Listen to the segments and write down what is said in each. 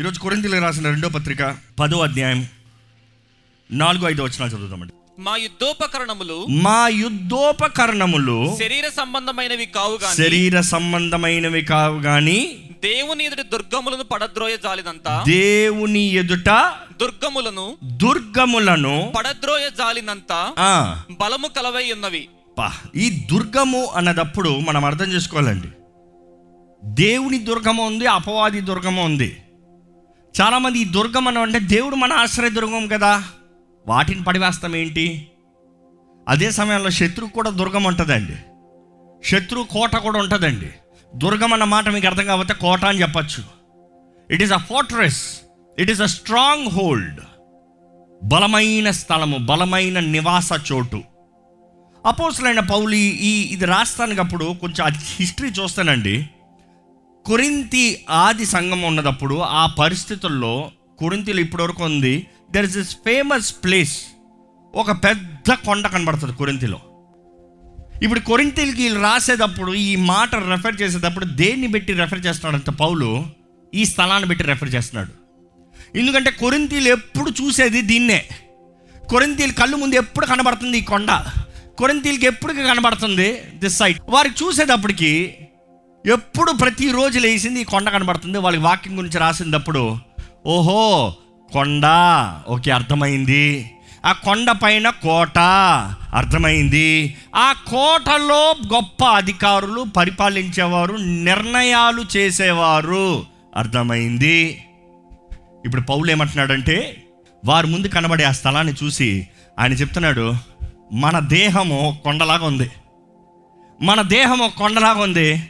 ఈరోజు కొరింతలకు రాసిన రెండో పత్రిక పదో అధ్యాయం నాలుగు ఐదు వచనాలు చదువుతామండి మా యుద్ధోపకరణములు మా యుద్ధోపకరణములు శరీర సంబంధమైనవి కావు గాని శరీర సంబంధమైనవి కావు గాని దేవుని ఎదుటి దుర్గములను పడద్రోయ జాలినంత దేవుని ఎదుట దుర్గములను దుర్గములను పడద్రోయ జాలినంత ఆ. బలము కలవై ఉన్నవి. పా ఈ దుర్గము అన్నదప్పుడు మనం అర్థం చేసుకోవాలండి. దేవుని దుర్గము ఉంది అపవాది దుర్గము ఉంది. చాలామంది ఈ దుర్గం అని అంటే దేవుడు మన ఆశ్రయ దుర్గం కదా. వాటిని పడివేస్తాం ఏంటి? అదే సమయంలో శత్రువు కూడా దుర్గం ఉంటుందండి. శత్రు కోట కూడా ఉంటుందండి. దుర్గం అన్న మాట మీకు అర్థం కాకపోతే కోట అని చెప్పచ్చు. It is a fortress it is a stronghold బలమైన స్థలము బలమైన నివాస చోటు. అపోసలైన పౌలి ఈ- ఇది రాస్తానికప్పుడు కొంచెం హిస్టరీ చూస్తానండి. కొరింతి ఆది సంఘం ఉన్నదప్పుడు ఆ పరిస్థితుల్లో కొరింతిలో ఇప్పటివరకు ఉంది. There is is famous place ఒక పెద్ద కొండ కనబడుతుంది కొరింతిలో. ఇప్పుడు కొరింతిలకి వీళ్ళు రాసేటప్పుడు ఈ మాట రెఫర్ చేసేటప్పుడు దేన్ని పెట్టి రెఫర్ చేస్తున్నాడంటే పౌలు? ఈ స్థలాన్ని పెట్టి రెఫర్ చేస్తున్నాడు. ఎందుకంటే కొరింతీలు ఎప్పుడు చూసేది దీన్నే. కొరింతీలు కళ్ళు ముందు ఎప్పుడు కనబడుతుంది ఈ కొండ? కొరింతీలకి ఎప్పుడు కనబడుతుంది? దిస్ సైట్ వారికి చూసేటప్పటికి ఎప్పుడు ప్రతిరోజు లేచింది ఈ కొండ కనబడుతుంది. వాళ్ళకి వాక్యం గురించి రాసినప్పుడు ఓహో కొండ. ఓకే అర్థమైంది. ఆ కొండ పైన కోట. అర్థమైంది. ఆ కోటలో గొప్ప అధికారులు పరిపాలించేవారు నిర్ణయాలు చేసేవారు. అర్థమైంది. ఇప్పుడు పౌలు ఏమంటున్నాడంటే వారి ముందు కనబడే ఆ స్థలాన్ని చూసి ఆయన చెప్తున్నాడు మన దేహము కొండలాగా ఉంది. మన దేహము కొండలాగా ఉంది.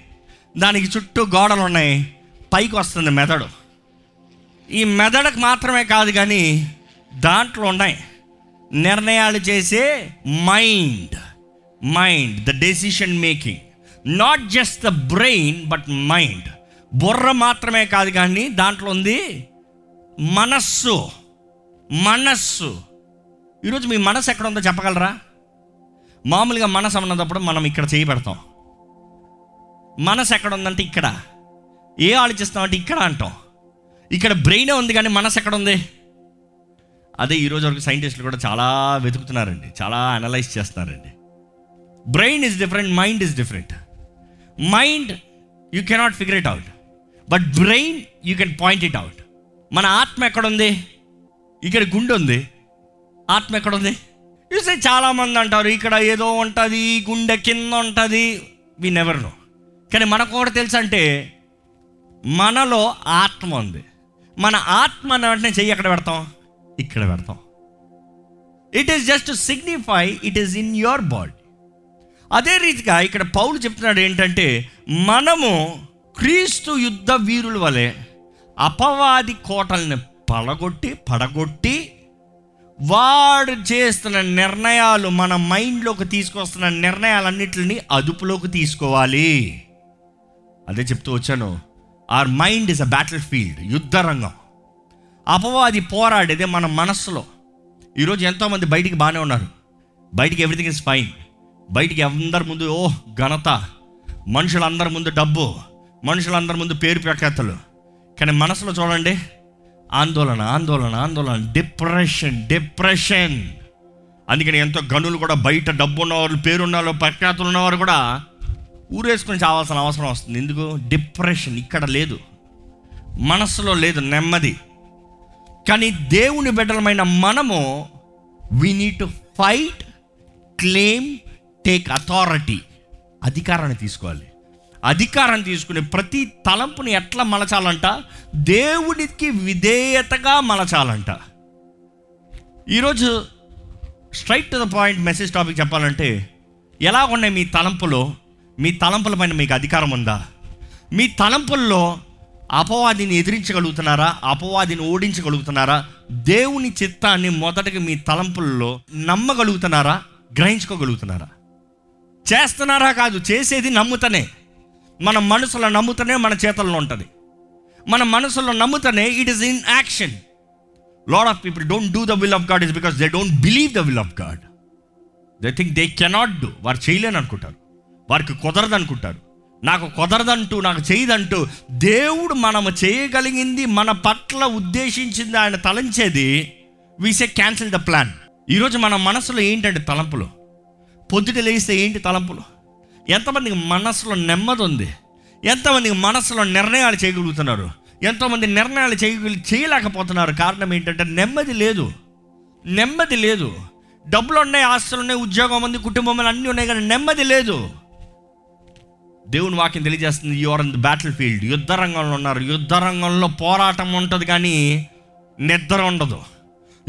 దానికి చుట్టూ గోడలు ఉన్నాయి. పైకి వస్తుంది మెదడు. ఈ మెదడుకు మాత్రమే కాదు కానీ దాంట్లో ఉన్నాయి. నిర్ణయాలు చేసే mind. Mind the decision making. Not just the brain but mind బుర్ర మాత్రమే కాదు కానీ దాంట్లో ఉంది మనస్సు. మనస్సు. ఈరోజు మీ మనసు ఎక్కడ ఉందో చెప్పగలరా? మామూలుగా మనసు అన్నప్పుడు మనం ఇక్కడ చేయి పెడతాం. మనసు ఎక్కడ ఉందంటే ఇక్కడ. ఏ ఆలోచిస్తాం అంటే ఇక్కడ అంటాం. ఇక్కడ బ్రెయినే ఉంది కానీ మనసు ఎక్కడ ఉంది? అదే ఈరోజు వరకు సైంటిస్టులు కూడా చాలా వెతుకుతున్నారండి. చాలా అనలైజ్ చేస్తున్నారండి. Brain is different mind is different mind you cannot figure it out but brain you can point it out మన ఆత్మ ఎక్కడ ఉంది? ఇక్కడ గుండె ఉంది. ఆత్మ ఎక్కడ ఉంది? చూస్తే చాలామంది అంటారు ఇక్కడ ఏదో ఉంటుంది గుండె కింద ఉంటుంది. వి నెవర్ నో కానీ మనకు కూడా తెలుసు అంటే మనలో ఆత్మ ఉంది. మన ఆత్మ వెంటనే చెయ్యి ఎక్కడ పెడతాం? ఇక్కడ పెడతాం. It is just signify it is in your body అదే రీతిగా ఇక్కడ పౌలు చెప్తున్నాడు ఏంటంటే మనము క్రీస్తు యుద్ధ వీరుల వలె అపవాది కోటల్ని పడగొట్టి పడగొట్టి వాడు చేస్తున్న నిర్ణయాలు మన మైండ్లోకి తీసుకొస్తున్న నిర్ణయాలన్నింటిని అదుపులోకి తీసుకోవాలి. అదే చెప్తూ వచ్చాను. Our mind is a battlefield యుద్ధ రంగం అపవాది పోరాడేదే మన మనస్సులో. ఈరోజు ఎంతోమంది బయటికి బాగానే ఉన్నారు. బయటికి ఎవ్రీథింగ్ ఇస్ ఫైన్ బయటికి అందరి ముందు ఓ ఘనత. మనుషులందరి ముందు డబ్బు. మనుషులందరి ముందు పేరు ప్రఖ్యాతలు. కానీ మనసులో చూడండి ఆందోళన ఆందోళన ఆందోళన డిప్రెషన్ డిప్రెషన్ అందుకని ఎంతో గనులు కూడా బయట డబ్బు ఉన్నవారు పేరున్న వాళ్ళు ప్రఖ్యాతులు ఉన్నవారు కూడా ఊరేసుకొని చావాల్సిన అవసరం వస్తుంది. ఎందుకు? డిప్రెషన్ ఇక్కడ లేదు. మనస్సులో లేదు నెమ్మది. కానీ దేవుని బిడ్డలమైన మనము we need to fight claim take authority అధికారాన్ని తీసుకోవాలి. అధికారం తీసుకునే ప్రతి తలంపుని ఎట్లా మలచాలంట? దేవునికి విధేయతగా మలచాలంట. ఈరోజు straight to the point message topic చెప్పాలంటే ఎలా ఉన్నాయి మీ తలంపులో? మీ తలంపుల పైన మీకు అధికారం ఉందా? మీ తలంపుల్లో అపవాదిని ఎదిరించగలుగుతున్నారా? అపవాదిని ఓడించగలుగుతున్నారా? దేవుని చిత్తాన్ని మొదటగా మీ తలంపుల్లో నమ్మగలుగుతున్నారా? గ్రహించుకోగలుగుతున్నారా? చేస్తున్నారా కాదు చేసేది నమ్ముతనే. మన మనసులో నమ్ముతనే మన చేతల్లో ఉంటుంది. మన మనసులో నమ్ముతనే it is in action lot of people don't do the will of God is because they don't believe the will of God they think they cannot do వారు చేయలేని అనుకుంటారు. వారికి కుదరదు అనుకుంటారు నాకు కుదరదంటూ నాకు చేయదంటూ దేవుడు మనము చేయగలిగింది మన పట్ల ఉద్దేశించింది ఆయన తలంచేది వీసే క్యాన్సిల్ ద ప్లాన్ ఈరోజు మన మనసులో ఏంటంటే తలంపులు? పొద్దుట లేస్తే ఏంటి తలంపులు? ఎంతమందికి మనసులో నెమ్మది ఉంది? ఎంతమందికి మనసులో నిర్ణయాలు చేయగలుగుతున్నారు? ఎంతోమంది నిర్ణయాలు చేయ చేయలేకపోతున్నారు. కారణం ఏంటంటే నెమ్మది లేదు. నెమ్మది లేదు. డబ్బులు ఉన్నాయి ఆస్తులు ఉన్నాయి ఉద్యోగం ఉంది కుటుంబం అన్నీ ఉన్నాయి కానీ నెమ్మది లేదు. దేవుని వాక్యం తెలియజేస్తుంది your in the battlefield యుద్ధ రంగంలో ఉన్నారు. యుద్ధ రంగంలో పోరాటం ఉంటుంది కానీ నిద్ర ఉండదు.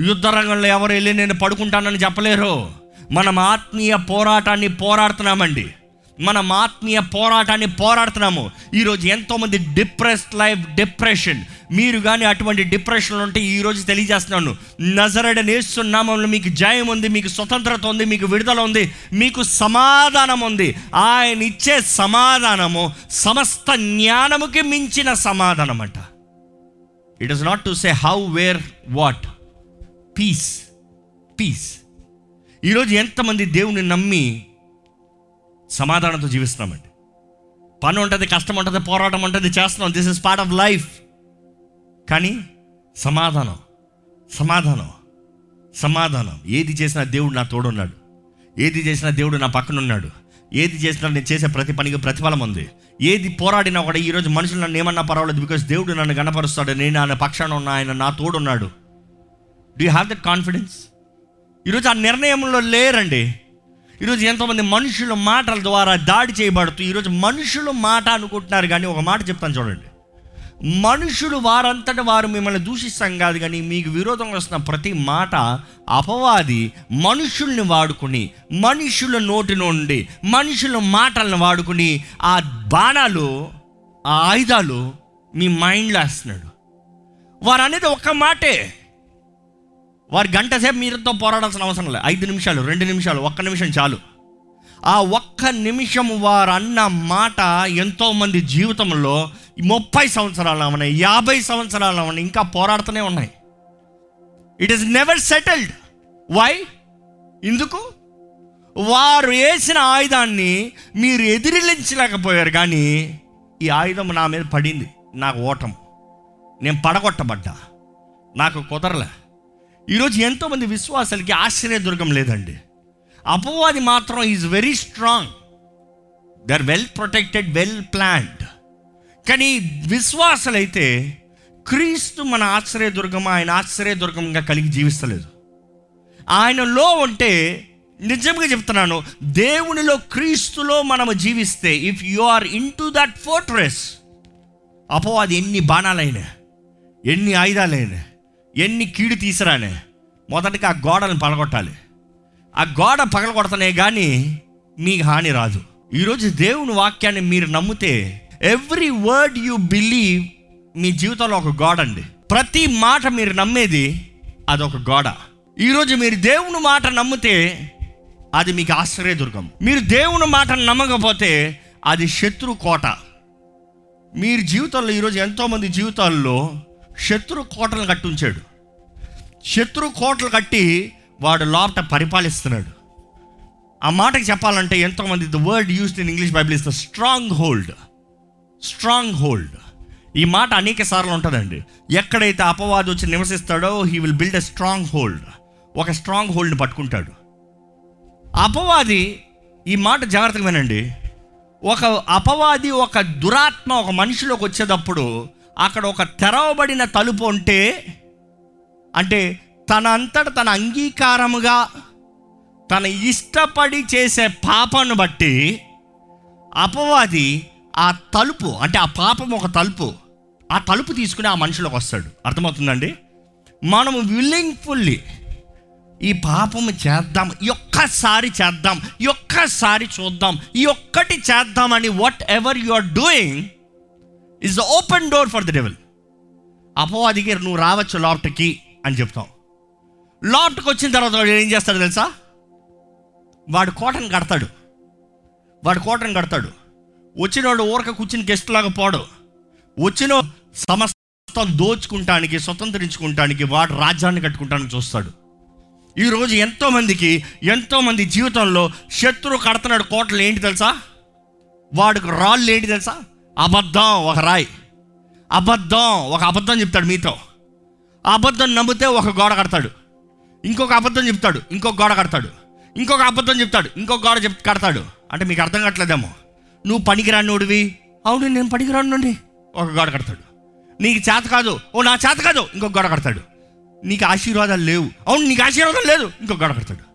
యుద్ధ రంగంలో ఎవరు వెళ్ళి నేను పడుకుంటానని చెప్పలేరు. మనం ఆత్మీయ పోరాటాన్ని పోరాడుతున్నామండి. మనం ఆత్మీయ పోరాటాన్ని పోరాడుతున్నాము. ఈరోజు ఎంతోమంది డిప్రెస్డ్ లైఫ్ డిప్రెషన్. మీరు కానీ అటువంటి డిప్రెషన్లో ఉంటే ఈరోజు తెలియజేస్తున్నాను. నజరడ నేస్తున్నామంలో మీకు జయం ఉంది మీకు స్వతంత్రత ఉంది మీకు విడుదల ఉంది మీకు సమాధానం ఉంది. ఆయన ఇచ్చే సమాధానము సమస్త జ్ఞానముకి మించిన సమాధానం అంట it is not to say how where what peace peace ఈరోజు ఎంతమంది దేవుని నమ్మి సమాధానంతో జీవిస్తున్నామండి. పని ఉంటుంది కష్టం ఉంటుంది పోరాటం ఉంటుంది చేస్తున్నాం. This is part of life కానీ సమాధానం సమాధానం సమాధానం. ఏది చేసినా దేవుడు నా తోడున్నాడు. ఏది చేసినా దేవుడు నా పక్కన ఉన్నాడు ఏది చేసినా నేను చేసే ప్రతి పనికి ప్రతిఫలం ఉంది. ఏది పోరాడినా కూడా ఈరోజు మనుషులు నన్ను ఏమన్నా పర్వాలేదు బికాస్ దేవుడు నన్ను గణపరుస్తాడు. నేను ఆయన పక్షాన ఉన్న ఆయన నా తోడున్నాడు. డూ హ్యావ్ దట్ కాన్ఫిడెన్స్ ఈరోజు ఆ నిర్ణయంలో లేరండి. ఈరోజు ఎంతోమంది మనుషుల మాటల ద్వారా దాడి చేయబడుతూ ఈరోజు మనుషులు మాట అనుకుంటున్నారు కానీ ఒక మాట చెప్తాను చూడండి. మనుషులు వారంతట వారు మిమ్మల్ని దూషిస్తాం కాదు కానీ మీకు విరోధంగా వస్తున్న ప్రతి మాట అపవాది మనుషుల్ని వాడుకుని మనుషుల నోటి నుండి మనుషుల మాటలను వాడుకుని ఆ బాణాలు ఆ ఆయుధాలు మీ మైండ్లో వేస్తున్నాడు. వారు అనేది ఒక్క మాటే. వారు గంట సేపు మీరుతో పోరాడాల్సిన అవసరం లేదు. ఐదు నిమిషాలు రెండు నిమిషాలు ఒక్క నిమిషం చాలు. ఆ ఒక్క నిమిషం వారు అన్న మాట ఎంతోమంది జీవితంలో ముప్పై సంవత్సరాలు ఉన్నాయి యాభై సంవత్సరాలు ఉన్నాయి ఇంకా పోరాడుతూనే ఉన్నాయి. It is never settled why ఎందుకు? వారు వేసిన ఆయుధాన్ని మీరు ఎదిరిలించలేకపోయారు కానీ ఈ ఆయుధం నా మీద పడింది. నాకు ఓటం. నేను పడగొట్టబడ్డా. నాకు కుదరలే. ఈరోజు ఎంతోమంది విశ్వాసాలకి ఆశ్చర్యదుర్గం లేదండి. అపవాది మాత్రం is very strong they are well protected well planned కానీ విశ్వాసాలైతే క్రీస్తు మన ఆశ్రయదుర్గం ఆయన ఆశ్రయదుర్గంగా కలిగి జీవిస్తలేదు. ఆయనలో ఉంటే నిజంగా చెప్తున్నాను దేవునిలో క్రీస్తులో మనము జీవిస్తే if you are into that fortress అపవాది ఎన్ని బాణాలైనా ఎన్ని ఆయుధాలైనా ఎన్ని కీడు తీసిరానే? మొదటికి ఆ గోడను పగలగొట్టాలి. ఆ గోడ పగలగొడతనే కానీ మీకు హాని రాదు. ఈరోజు దేవుని వాక్యాన్ని మీరు నమ్మితే ఎవ్రీ వర్డ్ యు బిలీవ్ మీ జీవితంలో ఒక గోడ అండి. ప్రతి మాట మీరు నమ్మేది అదొక గోడ. ఈరోజు మీరు దేవుని మాట నమ్మితే అది మీకు ఆశ్చర్యదుర్గం మీరు దేవుని మాట నమ్మకపోతే అది శత్రు కోట. మీరు జీవితంలో ఈరోజు ఎంతోమంది జీవితాల్లో శత్రు కోటలు కట్టి ఉంచాడు శత్రు కోటలు కట్టి వాడు లోపట పరిపాలిస్తున్నాడు. ఆ మాటకి చెప్పాలంటే ఎంతోమంది the word used in English Bible is the stronghold stronghold ఈ మాట అనేక సార్లు ఉంటుందండి. ఎక్కడైతే అపవాది వచ్చి నివసిస్తాడో he will build a stronghold ఒక స్ట్రాంగ్ హోల్డ్ని పట్టుకుంటాడు. అపవాది ఈ మాట జాగ్రత్తగా వినండి. ఒక అపవాది ఒక దురాత్మ ఒక మనిషిలోకి వచ్చేటప్పుడు అక్కడ ఒక తెరవబడిన తలుపు ఉంటే అంటే తనంతట తన అంగీకారముగా తన ఇష్టపడి చేసే పాపను బట్టి అపవాది ఆ తలుపు అంటే ఆ పాపం ఒక తలుపు ఆ తలుపు తీసుకుని ఆ మనుషులకు వస్తాడు. అర్థమవుతుందండి? మనము విల్లింగ్ఫుల్లీ ఈ పాపము చేద్దాం ఈ ఒక్కసారి చేద్దాం ఈ ఒక్కసారి చూద్దాం ఈ ఒక్కటి చేద్దామని whatever you are doing is the open door for the devil అపవాదికి నువ్వు రావచ్చు లాఫ్ట్కి అని చెప్తాం. లాఫ్ట్కి వచ్చిన తర్వాత వాడు ఏం చేస్తాడు తెలుసా? వాడు కోటను కడతాడు. వాడు కోటను కడతాడు. వచ్చినవాడు ఊరక కూర్చుని గెస్ట్ లాగా పోడు. వచ్చిన సమస్తం దోచుకుంటానికి స్వతంత్రించుకుంటానికి వాడు రాజ్యాన్ని కట్టుకుంటానికి చూస్తాడు. ఈరోజు ఎంతోమందికి ఎంతోమంది జీవితంలో శత్రువు కడుతున్నాడు కోటలు ఏంటి తెలుసా? వాడికి రాళ్ళు ఏంటి తెలుసా? అబద్ధం ఒక రాయి. అబద్ధం ఒక అబద్ధం చెప్తాడు మీతో. అబద్ధం నమ్మితే ఒక గోడ కడతాడు. ఇంకొక అబద్ధం చెప్తాడు ఇంకొక గోడ కడతాడు. ఇంకొక అబద్ధం చెప్తాడు ఇంకొక గోడ చెప్ కడతాడు. అంటే మీకు అర్థం కావట్లేదేమో. నువ్వు పనికిరానోడివి అవును నేను పనికిరానుండి ఒక గోడ కడతాడు. నీకు చేత కాదు. ఓ నా చేత కాదు. ఇంకొక గోడ కడతాడు. నీకు ఆశీర్వాదాలు లేవు. అవును నీకు ఆశీర్వాదాలు లేదు. ఇంకొక గోడ కడతాడు.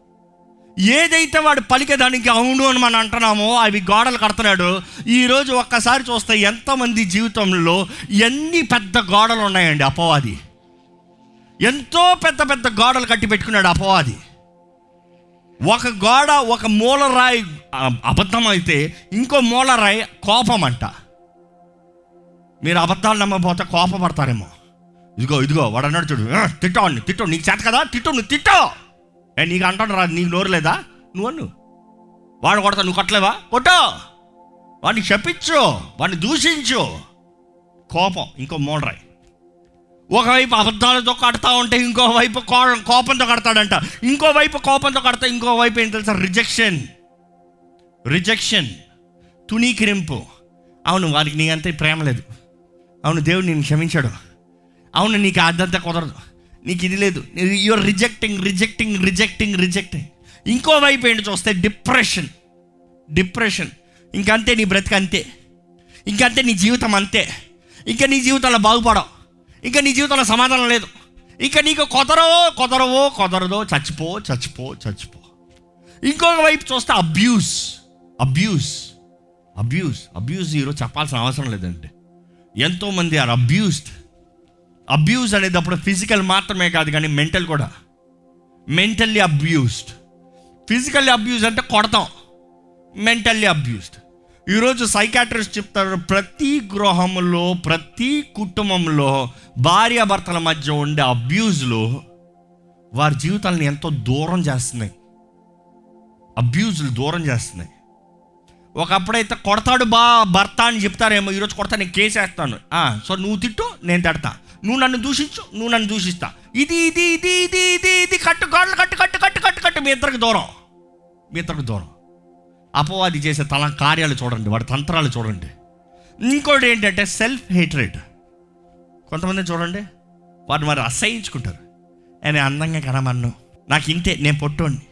ఏదైతే వాడు పలికేదానికి అవును అని మనం అంటున్నామో అవి గోడలు కడుతున్నాడు. ఈరోజు ఒక్కసారి చూస్తే ఎంతమంది జీవితంలో ఎన్ని పెద్ద గోడలు ఉన్నాయండి అపవాది. ఎంతో పెద్ద పెద్ద గోడలు కట్టి పెట్టుకున్నాడు అపవాది. ఒక గోడ ఒక మూలరాయి అబద్ధం అయితే ఇంకో మూలరాయి కోపం అంట మీరు అబద్ధాలు నమ్మకపోతే కోపపడతారేమో. ఇదిగో ఇదిగో వాడు అన్నాడు చూడు. "ఆ, తిట్టో తిట్టో నీకు చేత కదా? తిట్టు నువ్వు తిట్టో! నీకు అంటాడు రా నీకు నోరు లేదా? నువ్వు అన్ను. వాడు కొడతా నువ్వు కొట్టలేవా? కొట్టో. వాడిని చెప్పించు వాడిని దూషించు. కోపం ఇంకో మూడరాయి ఒకవైపు అబద్ధాలతో కడతా ఉంటే ఇంకో వైపు కో- కోపంతో కడతాడంట. ఇంకోవైపు కోపంతో కడతా ఇంకో వైపు ఏం తెలుసా? రిజెక్షన్. రిజెక్షన్. తుణీకిరింపు. అవును వారికి నీ అంతే ప్రేమ లేదు. అవును దేవుడు నేను క్షమించాడు. అవును నీకు అదంతా కుదరదు. నీకు ఇది లేదు. Your rejecting rejecting rejecting rejecting ఇంకో వైపు ఏంటి చూస్తే డిప్రెషన్. డిప్రెషన్. ఇంకంతే నీ బ్రతిక అంతే. ఇంకంతే నీ జీవితం అంతే. ఇంకా నీ జీవితంలో బాగుపడవు. ఇంకా నీ జీవితంలో సమాధానం లేదు. ఇంకా నీకు కొదరవో కొదరవో కొదరదో చచ్చిపో చచ్చిపో చచ్చిపో. ఇంకొక వైపు చూస్తే అబ్యూస్ అబ్యూస్ అబ్యూస్ అబ్యూస్ ఈరోజు చెప్పాల్సిన అవసరం లేదండి. ఎంతోమంది ఆర్ అబ్యూస్డ్ అబ్యూజ్ అనేటప్పుడు ఫిజికల్ మాత్రమే కాదు కానీ మెంటల్ కూడా. మెంటల్లీ అబ్యూస్డ్ ఫిజికల్లీ అబ్యూస్ అంటే కొడతాం. మెంటల్లీ అబ్యూస్డ్ ఈరోజు సైకాట్రిస్ట్ చెప్తారు ప్రతి గృహంలో ప్రతి కుటుంబంలో భార్యాభర్తల మధ్య ఉండే అబ్యూజ్లు వారి జీవితాలను ఎంతో దూరం చేస్తున్నాయి. అబ్యూజ్లు దూరం చేస్తున్నాయి. ఒకప్పుడైతే కొడతాడు బా భర్త అని చెప్తారేమో ఈరోజు కొడతా నేను కేసు వేస్తాను సో నువ్వు తిట్టు నేను తిడతా. నువ్వు నన్ను దూషించు నువ్వు నన్ను దూషిస్తా. ఇది ఇది ఇది ఇది ఇది ఇది కట్టు గోడలు కట్టు కట్టు కట్టు కట్టు కట్టు మీ ఇద్దరికి దూరం. మీ ఇద్దరికి దూరం. అపవాది చేసే తల కార్యాలు చూడండి వాడి తంత్రాలు చూడండి. ఇంకోటి ఏంటంటే సెల్ఫ్ హేట్రేట్ కొంతమంది చూడండి వారు వారు అసహించుకుంటారు. నేను అందంగా కనమన్ను నాకు ఇంతే నేను పొట్టోండి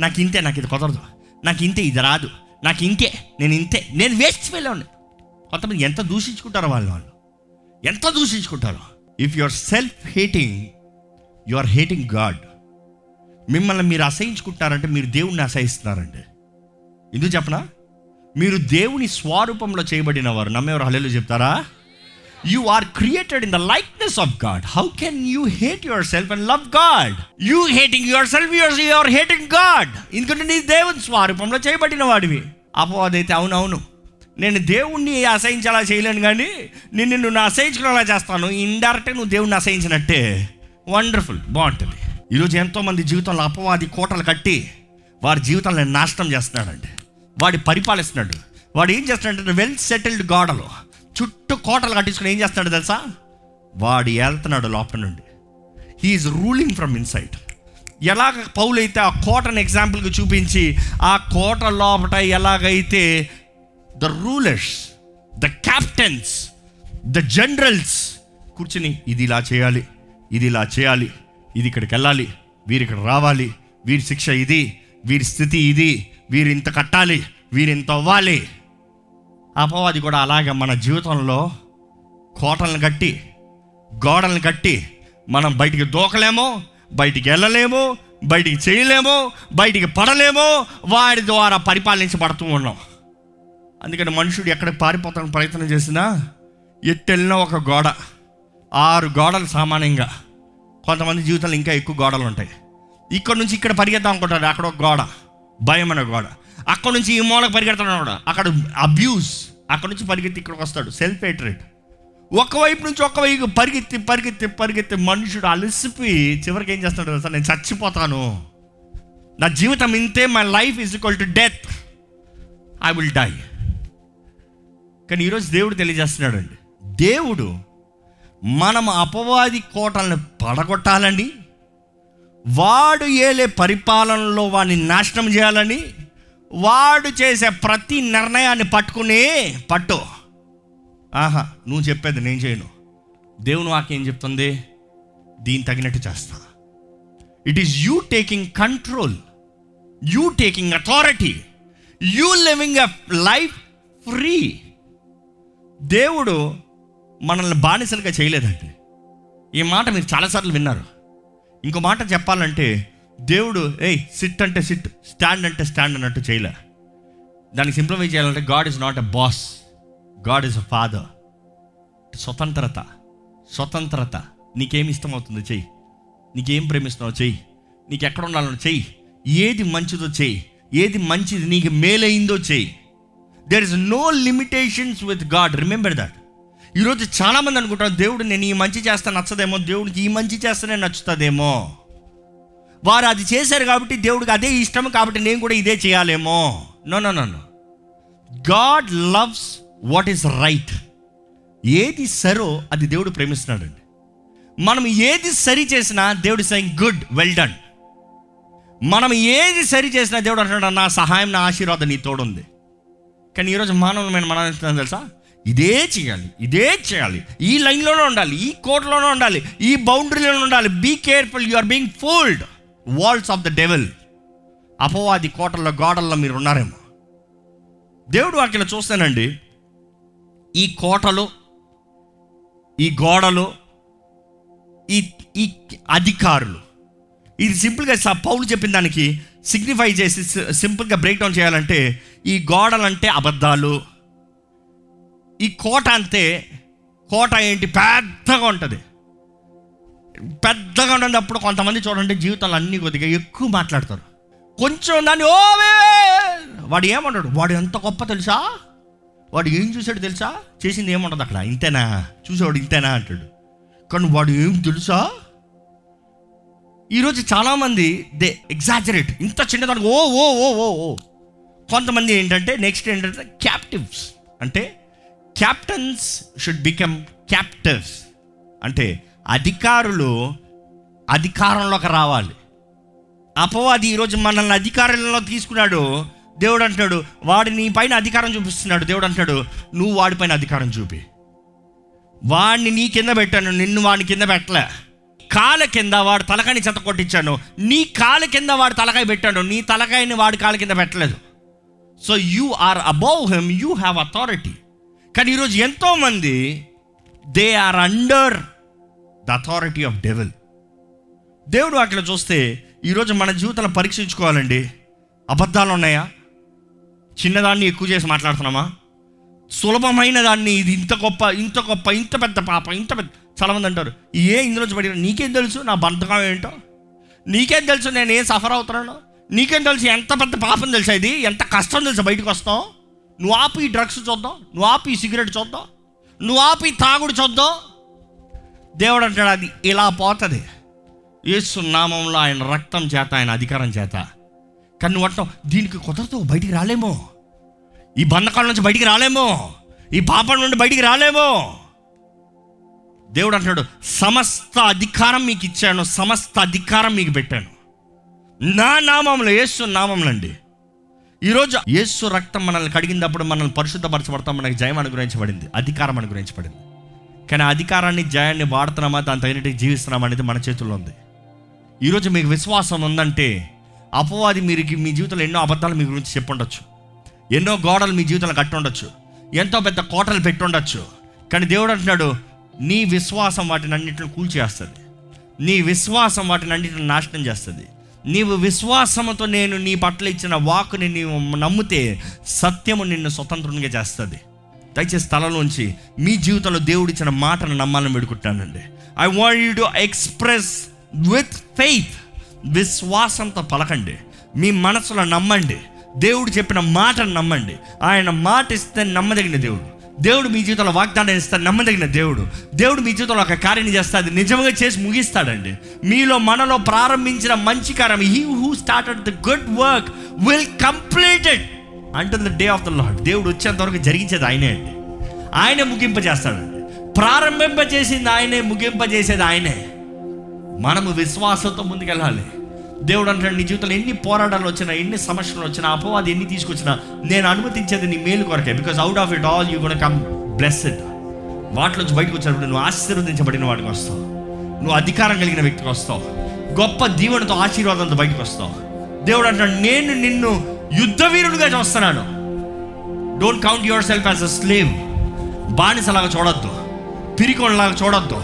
నాకు ఇంతే నాకు ఇది కుదరదు. నాకు ఇంతే ఇది రాదు. నాకు ఇంతే నేను ఇంతే నేను వేస్ట్ వెళ్ళండి కొంతమంది ఎంత దూషించుకుంటారో వాళ్ళు వాళ్ళు. ఎంత దూషించుకుంటారో. If you are self hating you are hating God మిమ్మల్ని మీరు అసహించుకుంటారంటే మీరు దేవుణ్ణి అసహిస్తున్నారండి. ఎందుకు చెప్పనా? మీరు దేవుని స్వరూపంలో చేయబడిన వారు నమ్మేవారు హలేలు చెప్తారా? You are created in the likeness of God how can you hate yourself and love God you hating yourself your your hating God ఎందుకంటే నీ దేవుని స్వరూపంలో చేయబడిన వాడివి అపవాదైతే అవునవును. నేను దేవుణ్ణి అసహించేలా చేయలేను కానీ నేను నిన్ను అసహించుకునేలా చేస్తాను. ఇండైరెక్ట్గా నువ్వు దేవుణ్ణి అసహించినట్టే. వండర్ఫుల్ బాగుంటుంది. ఈరోజు ఎంతోమంది జీవితంలో అపవాది కోటలు కట్టి వారి జీవితాలను నాశనం చేస్తున్నాడండి. వాడి పరిపాలిస్తున్నాడు. వాడు ఏం చేస్తున్నాడంటే వెల్ సెటిల్డ్ గోడలు చుట్టూ కోటలు కట్టించుకుని ఏం చేస్తున్నాడు తెలుసా? వాడు వెళ్తున్నాడు లోపల నుండి. హీఈస్ రూలింగ్ ఫ్రమ్ ఇన్సైడ్ ఎలాగ పౌలైతే ఆ కోటను ఎగ్జాంపుల్కి చూపించి ఆ కోట లోపట ఎలాగైతే the rulers the captains the generals కూర్చుని ఇది ఇలా చేయాలి ఇది ఇలా చేయాలి ఇది ఇక్కడికి వెళ్ళాలి వీరు ఇక్కడ రావాలి వీరి శిక్ష ఇది వీరి స్థితి ఇది వీరు ఇంత కట్టాలి వీరు ఇంత అవ్వాలి. అపవాది కూడా అలాగే మన జీవితంలో కోటలను కట్టి గోడలను కట్టి మనం బయటికి దూకలేమో బయటికి వెళ్ళలేము బయటికి చేయలేము బయటికి పడలేము వాడి ద్వారా పరిపాలించబడుతూ ఉన్నాం. అందుకని మనుషుడు ఎక్కడ పారిపోతానికి ప్రయత్నం చేసినా ఎట్టెళ్ళినా ఒక గోడ. ఆరు గోడలు సామాన్యంగా. కొంతమంది జీవితంలో ఇంకా ఎక్కువ గోడలు ఉంటాయి. ఇక్కడ నుంచి ఇక్కడ పరిగెత్తాం అనుకుంటాడు అక్కడ ఒక గోడ. భయం అనే గోడ. అక్కడ నుంచి ఈ మూలకు పరిగెడతాడు కూడా. అక్కడ అబ్యూస్ అక్కడ నుంచి పరిగెత్తి ఇక్కడికి వస్తాడు. సెల్ఫ్ హేట్రేట్ ఒకవైపు నుంచి ఒకవైపు పరిగెత్తి పరిగెత్తి పరిగెత్తి మనుషుడు అలసిపి చివరికి ఏం చేస్తాడు సార్ నేను చచ్చిపోతాను. నా జీవితం ఇంతే. My life is equal to death I will die కానీ ఈరోజు దేవుడు తెలియజేస్తున్నాడు అండి దేవుడు మనం అపవాది కోటలను పడగొట్టాలని వాడు ఏలే పరిపాలనలో వాడిని నాశనం చేయాలని వాడు చేసే ప్రతి నిర్ణయాన్ని పట్టుకునే పట్టు. ఆహా నువ్వు చెప్పేది నేను చేయను. దేవుని వాక్యం ఏం చెప్తుంది? దీని తగినట్టు చేస్తా. It is you taking control you taking authority you living a life free దేవుడు మనల్ని బానిసలుగా చేయలేదండి. ఈ మాట మీరు చాలాసార్లు విన్నారు. ఇంకో మాట చెప్పాలంటే దేవుడు ఏయ్ సిట్ అంటే సిట్ స్టాండ్ అంటే స్టాండ్ అన్నట్టు చేయలే. దానికి సింప్లిఫై చేయాలంటే God is not a boss God is a father స్వతంత్రత స్వతంత్రత. నీకేమి ఇష్టమవుతుందో? చెయ్యి. నీకేం ప్రేమిస్తున్నావు? చెయ్యి. నీకు ఎక్కడ ఉండాలో చెయ్యి. ఏది మంచిదో చెయ్యి. ఏది మంచిది నీకు మేలైందో చెయ్యి. There is no limitations with God remember that ఈరోజు చాలామంది అనుకుంటారు దేవుడు నేను ఈ మంచి చేస్తా నచ్చదేమో దేవుడికి ఈ మంచి చేస్తేనే నచ్చుతుందేమో. వారు అది చేశారు కాబట్టి దేవుడికి అదే ఇష్టం కాబట్టి నేను కూడా ఇదే చేయాలేమో. No no no no God loves what is right ఏది సరో అది దేవుడు ప్రేమిస్తున్నాడండి. మనం ఏది సరి చేసినా దేవుడు సైన్ గుడ్ వెల్ డన్ మనం ఏది సరి చేసినా దేవుడు అంటున్నాడు నా సహాయం నా ఆశీర్వాదం నీ తోడుంది. కానీ ఈరోజు మానవులమైన మనం ఎంత తెలుసా? ఇదే చేయాలి ఇదే చేయాలి. ఈ లైన్లోనే ఉండాలి ఈ కోర్టులోనే ఉండాలి ఈ బౌండరీలోనే ఉండాలి. Be careful you are being fold walls of the devil అపవాది కోటల్లో గోడల్లో మీరు ఉన్నారేమో. దేవుడు వాక్యం చూస్తానండి. ఈ కోటలు ఈ గోడలు ఈ ఈ అధికారులు. ఇది సింపుల్గా స- పౌలు చెప్పిన దానికి సిగ్నిఫై చేసి సింపుల్గా బ్రేక్ డౌన్ చేయాలంటే ఈ గోడలంటే అబద్ధాలు. ఈ కోట అంతే కోట ఏంటి? పెద్దగా ఉంటుంది. పెద్దగా ఉండేటప్పుడు కొంతమంది చూడండి జీవితంలో అన్ని కొద్దిగా ఎక్కువ మాట్లాడతారు. కొంచెం దాన్ని ఓవే వాడు ఏమంటాడు వాడు ఎంత గొప్ప తెలుసా? వాడు ఏం చూశాడు తెలుసా? చేసింది ఏముండదు అక్కడ? ఇంతేనా? చూసేవాడు ఇంతేనా? అంటాడు. కానీ వాడు ఏం తెలుసా? ఈరోజు చాలామంది దే ఎగ్జాజరేట్ ఇంత చిన్నదానికి ఓ ఓ ఓ ఓ ఓ. కొంతమంది ఏంటంటే నెక్స్ట్ ఏంటంటే క్యాప్టివ్స్ అంటే క్యాప్టన్స్ షుడ్ బికమ్ క్యాప్టివ్స్ అంటే అధికారులు అధికారంలోకి రావాలి. అపవాది ఈరోజు మనల్ని అధికారంలో తీసుకున్నాడు. దేవుడు అంటాడు వాడు నీ పైన అధికారం చూపిస్తున్నాడు. దేవుడు అంటాడు నువ్వు వాడిపైన అధికారం చూపి. వాడిని నీ కింద పెట్టాను నిన్ను వాడిని కింద పెట్టలే. కాల కింద వాడు తలకాయని చెత్త కొట్టించాను. నీ కాల కింద వాడు తలకాయ పెట్టాడు. నీ తలకాయని వాడి కాల కింద పెట్టలేదు. So you are above him you have authority కానీ ఈరోజు ఎంతోమంది they are under the authority of devil దేవుడు అట్లా చూస్తే ఈరోజు మన జీవితంలో పరీక్షించుకోవాలండి. అబద్ధాలు ఉన్నాయా? చిన్నదాన్ని ఎక్కువ చేసి మాట్లాడుతున్నామా? సులభమైన దాన్ని ఇది ఇంత గొప్ప ఇంత గొప్ప ఇంత పెద్ద పాప ఇంత పెద్ద చాలామంది అంటారు ఏ ఇందులోంచి బయట నీకేం తెలుసు? నా బంధకం ఏంటో? నీకేం తెలుసు? నేను ఏం సఫర్ అవుతున్నాను? నీకేం తెలుసు? ఎంత పెద్ద పాపం తెలుసా ఇది? ఎంత కష్టం తెలుసా బయటకు వస్తాం? నువ్వు ఆపు ఈ డ్రగ్స్ చూద్దాం. నువ్వు ఆపు ఈ సిగరెట్ చూద్దాం. నువ్వు ఆపు ఈ తాగుడు చూద్దాం. దేవుడు అంటాడు అది ఇలా పోతుంది. యేసు నామంలో ఆయన రక్తం చేత ఆయన అధికారం చేత. కానీ నువ్వు అంటావు దీనికి కుదరదు బయటికి రాలేమో. ఈ బంధకాల నుంచి బయటికి రాలేమో. ఈ పాపం నుండి బయటికి రాలేమో. దేవుడు అంటున్నాడు సమస్త అధికారం మీకు ఇచ్చాను సమస్త అధికారం మీకు పెట్టాను. నా నామంలో యేసు నామంలో అండి. ఈరోజు యేసు రక్తం మనల్ని కడిగినప్పుడు మనల్ని పరిశుద్ధపరచబడతాం మనకి జయం అనుగ్రహించబడింది అధికారం అనుగ్రహించబడింది. కానీ అధికారాన్ని జయాన్ని వాడుతున్నామా దాని తగినట్టు జీవిస్తున్నామా అనేది మన చేతుల్లో ఉంది. ఈరోజు మీకు విశ్వాసం ఉందంటే అపవాది మీరు మీ జీవితంలో ఎన్నో అబద్ధాలు మీ గురించి చెప్పుండొచ్చు. ఎన్నో గోడలు మీ జీవితంలో కట్టుండొచ్చు. ఎంతో పెద్ద కోటలు పెట్టుండొచ్చు. కానీ దేవుడు అంటున్నాడు నీ విశ్వాసం వాటిని అన్నింటిని కూల్చేస్తుంది. నీ విశ్వాసం వాటిని అన్నింటిని నాశనం చేస్తుంది. నీవు విశ్వాసముతో నేను నీ పట్ల ఇచ్చిన వాకుని నీవు నమ్మితే సత్యము నిన్ను స్వతంత్రంగా చేస్తుంది. దయచేసి స్థలంలోంచి మీ జీవితంలో దేవుడు ఇచ్చిన మాటను నమ్మాలని పెడుకుంటానండి I want you to express with faith విశ్వాసంతో పలకండి. మీ మనసులో నమ్మండి. దేవుడు చెప్పిన మాటను నమ్మండి. ఆయన మాట ఇస్తే నమ్మదగిన దేవుడు. దేవుడు మీ జీవితంలో వాగ్దానం ఇస్తాడు నమ్మదగిన దేవుడు. దేవుడు మీ జీవితంలో ఒక కార్యం చేస్తే అది నిజంగా చేసి ముగిస్తాడండి. మీలో మనలో ప్రారంభించిన మంచి కార్యం he who started the good work will completed అంటున్న the day of the Lord దేవుడు వచ్చేంత వరకు జరిగించేది ఆయనే అండి. ఆయనే ముగింపజేస్తాడండి. ప్రారంభింపజేసింది ఆయనే ముగింపజేసేది ఆయనే. మనము విశ్వాసంతో ముందుకెళ్ళాలి. దేవుడు అంటాడు నీ జీవితంలో ఎన్ని పోరాటాలు వచ్చినా ఎన్ని సమస్యలు వచ్చినా అపవాది ఎన్ని తీసుకొచ్చినా నేను అనుమతించేది నీ మేలు కొరకే. Because out of it all you gonna come blessed వాటిలోంచి బయటకు వచ్చినప్పుడు నువ్వు ఆశీర్వదించబడిన వాడికి వస్తావు. నువ్వు అధికారం కలిగిన వ్యక్తికి వస్తావు. గొప్ప దీవెనతో ఆశీర్వాదంతో బయటకు వస్తావు. దేవుడు అంటాడు నేను నిన్ను యుద్ధ వీరుడుగా చూస్తున్నాను. Don't count yourself as a slave బానిసలాగా చూడొద్దు. పిరికోణలాగా చూడొద్దు.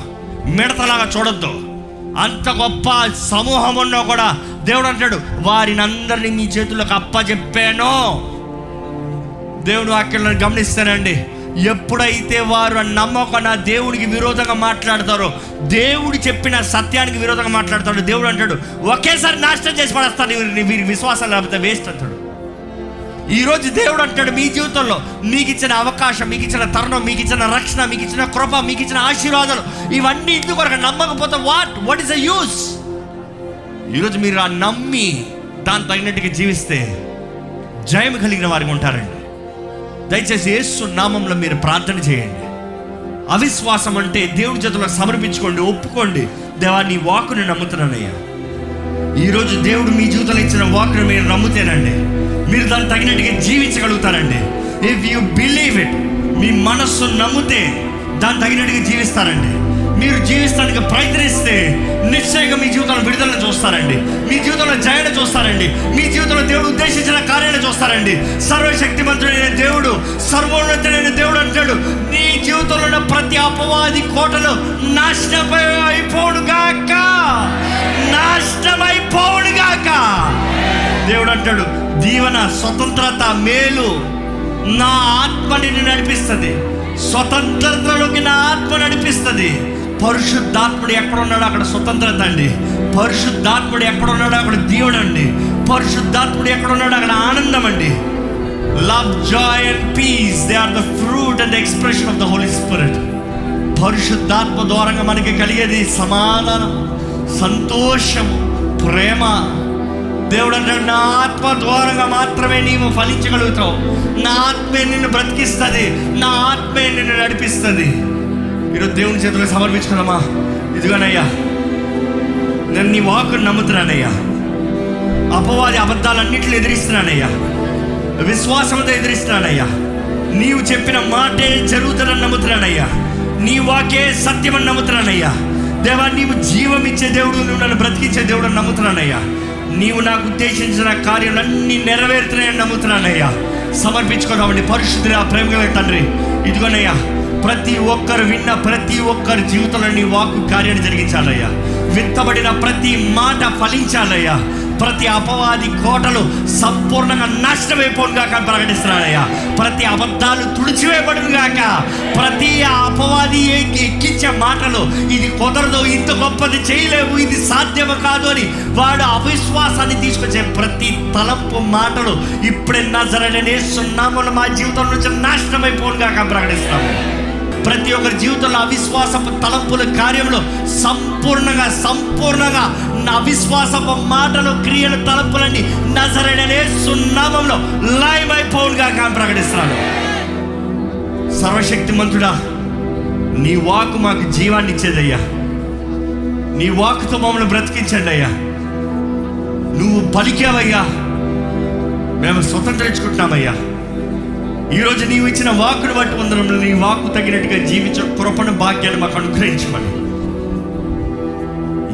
మిడతలాగా చూడొద్దు. అంత గొప్ప సమూహం ఉన్నా కూడా దేవుడు అంటాడు వారిని అందరినీ మీ చేతులకు అప్పచెప్పాను దేవుడు వాక్యాలను గమనిస్తానండి ఎప్పుడైతే వారు నమ్మకం నా దేవుడికి విరోధంగా మాట్లాడతారో దేవుడు చెప్పిన సత్యానికి విరోధంగా మాట్లాడతాడు దేవుడు అంటాడు ఒకేసారి నాశనం చేసి పడేస్తాను వీరి వీరి విశ్వాసం లేకపోతే వేస్ట్ అంటాడు. ఈరోజు దేవుడు అంటాడు మీ జీవితంలో మీకు ఇచ్చిన అవకాశం మీకు ఇచ్చిన తరుణం మీకు ఇచ్చిన రక్షణ మీకు ఇచ్చిన కృప మీకు ఇచ్చిన ఆశీర్వాదాలు ఇవన్నీ ఇందుకొరకు నమ్మకపోతే what what is a use ఈరోజు మీరు ఆ నమ్మి దాని తగినట్టుగా జీవిస్తే జయం కలిగిన వారికి ఉంటారండి. దయచేసి యేసు నామంలో మీరు ప్రార్థన చేయండి. అవిశ్వాసం అంటే దేవుడి చేతుల్లో సమర్పించుకోండి ఒప్పుకోండి. దేవా నీ వాకుని నమ్ముతున్నానయ్యా. ఈరోజు దేవుడు మీ జీవితంలో ఇచ్చిన వాకుని మీరు నమ్ముతేనండి మీరు దాన్ని తగినట్టుగా జీవించగలుగుతారండి. ఇఫ్ యూ బిలీవ్ ఇట్ మీ మనస్సు నమ్మితే దాన్ని తగినట్టుగా జీవిస్తారండి. మీరు జీవిస్తానికి ప్రయత్నిస్తే నిశ్చయంగా మీ జీవితంలో విడుదలను చూస్తారండి. మీ జీవితంలో జయన చూస్తారండి. మీ జీవితంలో దేవుడు ఉద్దేశించిన కార్యాన్ని చూస్తారండి. సర్వశక్తిమంతుడైన దేవుడు సర్వోన్నతుడైన దేవుడు అంటాడు నీ జీవితంలో ఉన్న ప్రతి అపవాది కోటలు నాశనమై అయిపోడుగాక గాక. దేవుడు అంటాడు దీవెన స్వతంత్రత మేలు. నా ఆత్మ నిన్ను నడిపిస్తుంది. స్వతంత్రతలోకి నా ఆత్మ నడిపిస్తుంది. పరిశుద్ధాత్ముడు ఎక్కడున్నాడో అక్కడ స్వతంత్రత అండి. పరిశుద్ధాత్ముడు ఎక్కడున్నాడో అక్కడ దీవెన అండి. పరిశుద్ధాత్ముడు ఎక్కడ ఉన్నాడో అక్కడ ఆనందం అండి. Love joy and peace they are the fruit and expression of the Holy Spirit పరిశుద్ధాత్మ దూరంగా మనకి కలిగేది సమాధానం సంతోషం ప్రేమ దేవుడు అంటాడు నా ఆత్మ ద్వారంగా మాత్రమే నీవు ఫలించగలుగుతావు. నా ఆత్మే నిన్ను బ్రతికిస్తుంది. నా ఆత్మే నిన్ను నడిపిస్తుంది. ఈరోజు దేవుని చేతులకు సమర్పించుకున్నామా? ఇదిగోనయ్యా నేను నీ వాకును నమ్ముతున్నానయ్యా. అపవాది అబద్ధాలన్నింటిని ఎదిరిస్తున్నానయ్యా. విశ్వాసంతో ఎదిరిస్తున్నానయ్యా. నీవు చెప్పిన మాటే జరుగుతుందని నమ్ముతున్నానయ్యా. నీ వాకే సత్యమని నమ్ముతున్నానయ్యా. దేవా నీవు జీవం ఇచ్చే దేవుడు నువ్వు నన్ను బ్రతికించే దేవుడు అని నమ్ముతున్నానయ్యా. నీవు నాకు ఉద్దేశించిన కార్యాలన్నీ నెరవేరుతున్నాయని నమ్ముతున్నానయ్యా. సమర్పించుకోవడం పరిశుద్ధి ఆ ప్రేమ తండ్రి. ఇదిగోనయ్యా ప్రతి ఒక్కరు విన్న ప్రతి ఒక్కరి జీవితంలో నీ వాకు కార్యాన్ని జరిగించాలయ్యా. విత్తబడిన ప్రతి మాట ఫలించాలయ్యా. ప్రతి అపవాది కోటలు సంపూర్ణంగా నాశనమైపోను గాక అని ప్రతి అబద్ధాలు తుడిచివేయబడును గాక ప్రతి అపవాది ఎక్కించే మాటలు ఇది కుదరదు ఇంత గొప్పది చేయలేము ఇది సాధ్యము కాదు అని వాడు అవిశ్వాసాన్ని తీసుకొచ్చే ప్రతి తలంపు మాటలు ఇప్పుడే నజరనే సున్నామను మా జీవితం నుంచి నాశనమైపోను గాక అని ప్రకటిస్తాము ప్రతి ఒక్కరి జీవితంలో అవిశ్వాసపు తలంపుల కార్యంలో సంపూర్ణంగా సంపూర్ణంగా నా అవిశ్వాసపు మాటలు క్రియలు తలపులన్నీ నజరడనే సున్నామంలో లయమైపోవుడుగా కానీ ప్రకటిస్తున్నాను సర్వశక్తిమంతుడా నీ వాకు మాకు జీవాన్ని ఇచ్చేదయ్యా. నీ వాకుతో మమ్మల్ని బ్రతికించండి అయ్యా నువ్వు పలికావయ్యా మేము స్వతంత్రించుకుంటున్నామయ్యా. ఈరోజు నీవు ఇచ్చిన వాక్కును బట్టి ఉందరంలో నీ వాక్కు తగినట్టుగా జీవించే కృపణ భాగ్యాన్ని మాకు అనుగ్రహించమని.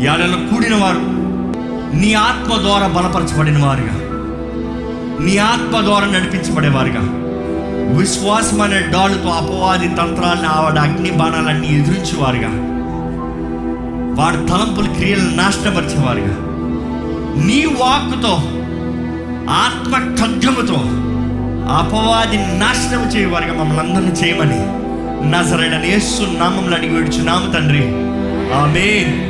ఎడలు కూడిన వారు నీ ఆత్మ ద్వారా బలపరచబడిన వారుగా నీ ఆత్మ ద్వారా నడిపించబడేవారుగా. విశ్వాసం అనే డాలుతో అపవాది తంత్రాలను ఆవిడ అగ్ని బాణాలన్నీ ఎదురించేవారుగా. వాడి తలంపుల క్రియలను నాశనపరిచేవారుగా. నీ వాక్కుతో ఆత్మ ఖడ్గముతో అపవాది నాశనం చేయవారుగా మమ్మల్ని అందరినీ చేయమని. నజరడని యేసు నామంలో అడిగి విడుచు నామ తండ్రి. ఆమె